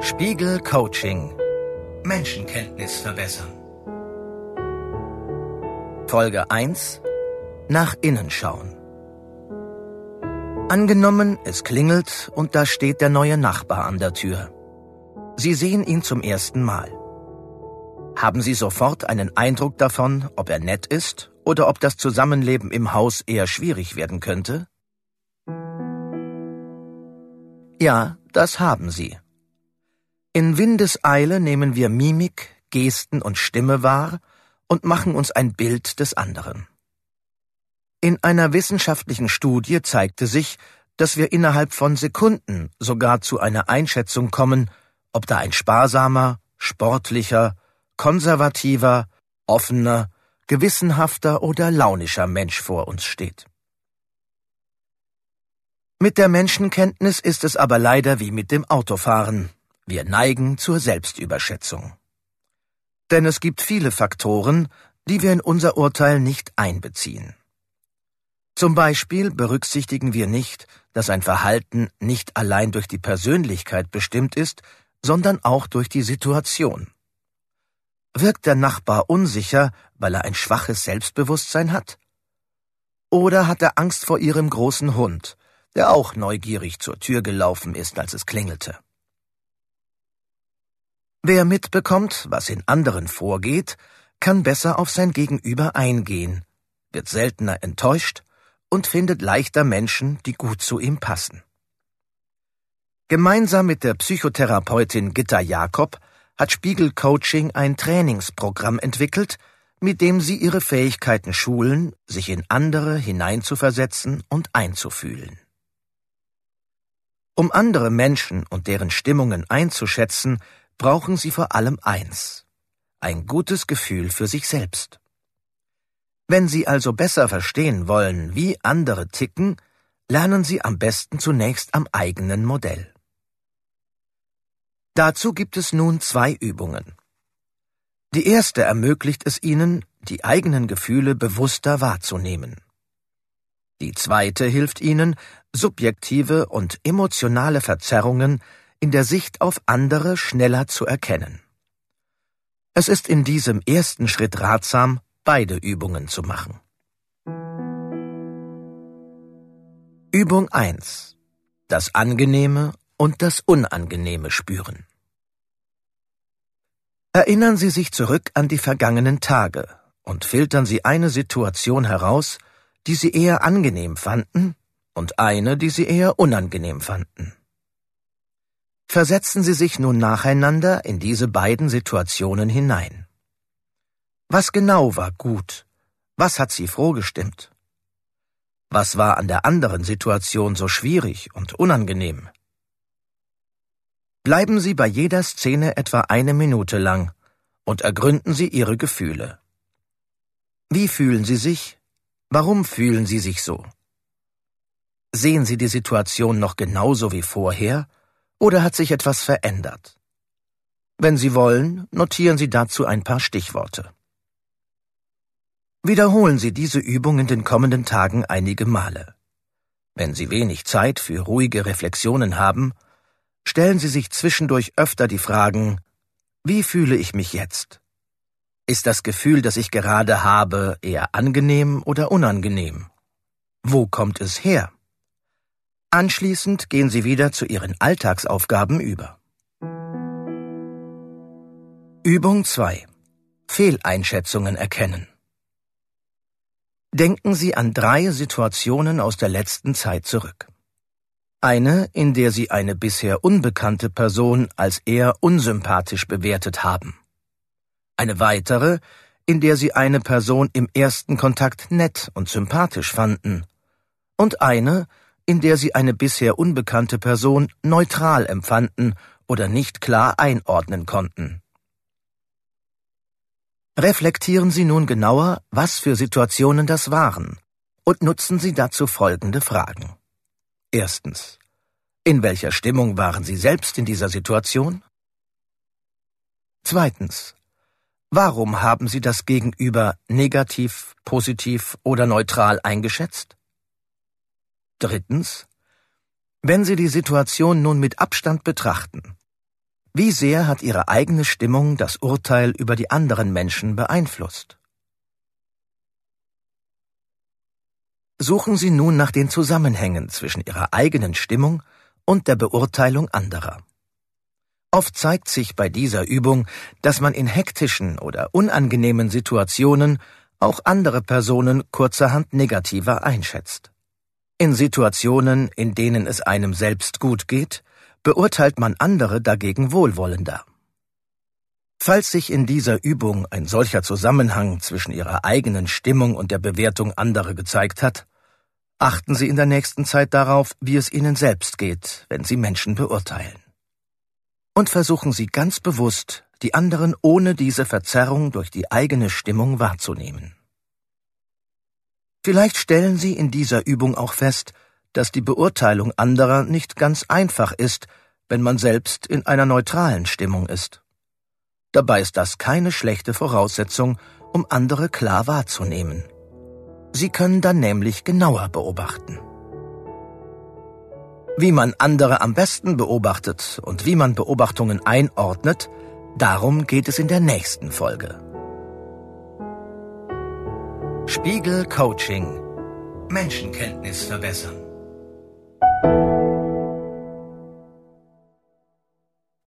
Spiegel Coaching Menschenkenntnis verbessern. Folge 1 Nach innen schauen. Angenommen, es klingelt und da steht der neue Nachbar an der Tür. Sie sehen ihn zum ersten Mal. Haben Sie sofort einen Eindruck davon, ob er nett ist oder ob das Zusammenleben im Haus eher schwierig werden könnte? Ja, das haben Sie. In Windeseile nehmen wir Mimik, Gesten und Stimme wahr und machen uns ein Bild des anderen. In einer wissenschaftlichen Studie zeigte sich, dass wir innerhalb von Sekunden sogar zu einer Einschätzung kommen, ob da ein sparsamer, sportlicher, konservativer, offener, gewissenhafter oder launischer Mensch vor uns steht. Mit der Menschenkenntnis ist es aber leider wie mit dem Autofahren. Wir neigen zur Selbstüberschätzung. Denn es gibt viele Faktoren, die wir in unser Urteil nicht einbeziehen. Zum Beispiel berücksichtigen wir nicht, dass ein Verhalten nicht allein durch die Persönlichkeit bestimmt ist, sondern auch durch die Situation. Wirkt der Nachbar unsicher, weil er ein schwaches Selbstbewusstsein hat? Oder hat er Angst vor ihrem großen Hund, der auch neugierig zur Tür gelaufen ist, als es klingelte? Wer mitbekommt, was in anderen vorgeht, kann besser auf sein Gegenüber eingehen, wird seltener enttäuscht und findet leichter Menschen, die gut zu ihm passen. Gemeinsam mit der Psychotherapeutin Gitta Jakob hat Spiegel Coaching ein Trainingsprogramm entwickelt, mit dem sie ihre Fähigkeiten schulen, sich in andere hineinzuversetzen und einzufühlen. Um andere Menschen und deren Stimmungen einzuschätzen, brauchen sie vor allem eins ein gutes Gefühl für sich selbst. Wenn Sie also besser verstehen wollen, wie andere ticken, lernen Sie am besten zunächst am eigenen Modell. Dazu gibt es nun zwei Übungen. Die erste ermöglicht es Ihnen, die eigenen Gefühle bewusster wahrzunehmen. Die zweite hilft Ihnen, subjektive und emotionale Verzerrungen in der Sicht auf andere schneller zu erkennen. Es ist in diesem ersten Schritt ratsam, beide Übungen zu machen. Übung 1. Das Angenehme und das Unangenehme spüren. Erinnern Sie sich zurück an die vergangenen Tage und filtern Sie eine Situation heraus, die Sie eher angenehm fanden und eine, die Sie eher unangenehm fanden. Versetzen Sie sich nun nacheinander in diese beiden Situationen hinein. Was genau war gut? Was hat Sie froh gestimmt? Was war an der anderen Situation so schwierig und unangenehm? Bleiben Sie bei jeder Szene etwa eine Minute lang und ergründen Sie Ihre Gefühle. Wie fühlen Sie sich? Warum fühlen Sie sich so? Sehen Sie die Situation noch genauso wie vorher oder hat sich etwas verändert? Wenn Sie wollen, notieren Sie dazu ein paar Stichworte. Wiederholen Sie diese Übung in den kommenden Tagen einige Male. Wenn Sie wenig Zeit für ruhige Reflexionen haben, stellen Sie sich zwischendurch öfter die Fragen, wie fühle ich mich jetzt? Ist das Gefühl, das ich gerade habe, eher angenehm oder unangenehm? Wo kommt es her? Anschließend gehen Sie wieder zu Ihren Alltagsaufgaben über. Übung 2. Fehleinschätzungen erkennen. Denken Sie an drei Situationen aus der letzten Zeit zurück. Eine, in der Sie eine bisher unbekannte Person als eher unsympathisch bewertet haben. Eine weitere, in der Sie eine Person im ersten Kontakt nett und sympathisch fanden. Und eine, in der Sie eine bisher unbekannte Person neutral empfanden oder nicht klar einordnen konnten. Reflektieren Sie nun genauer, was für Situationen das waren, und nutzen Sie dazu folgende Fragen. Erstens. In welcher Stimmung waren Sie selbst in dieser Situation? Zweitens. Warum haben Sie das Gegenüber negativ, positiv oder neutral eingeschätzt? Drittens. Wenn Sie die Situation nun mit Abstand betrachten, wie sehr hat Ihre eigene Stimmung das Urteil über die anderen Menschen beeinflusst? Suchen Sie nun nach den Zusammenhängen zwischen Ihrer eigenen Stimmung und der Beurteilung anderer. Oft zeigt sich bei dieser Übung, dass man in hektischen oder unangenehmen Situationen auch andere Personen kurzerhand negativer einschätzt. In Situationen, in denen es einem selbst gut geht, beurteilt man andere dagegen wohlwollender. Falls sich in dieser Übung ein solcher Zusammenhang zwischen ihrer eigenen Stimmung und der Bewertung anderer gezeigt hat, achten Sie in der nächsten Zeit darauf, wie es Ihnen selbst geht, wenn Sie Menschen beurteilen. Und versuchen Sie ganz bewusst, die anderen ohne diese Verzerrung durch die eigene Stimmung wahrzunehmen. Vielleicht stellen Sie in dieser Übung auch fest, dass die Beurteilung anderer nicht ganz einfach ist, wenn man selbst in einer neutralen Stimmung ist. Dabei ist das keine schlechte Voraussetzung, um andere klar wahrzunehmen. Sie können dann nämlich genauer beobachten. Wie man andere am besten beobachtet und wie man Beobachtungen einordnet, darum geht es in der nächsten Folge. Spiegel Coaching Menschenkenntnis verbessern.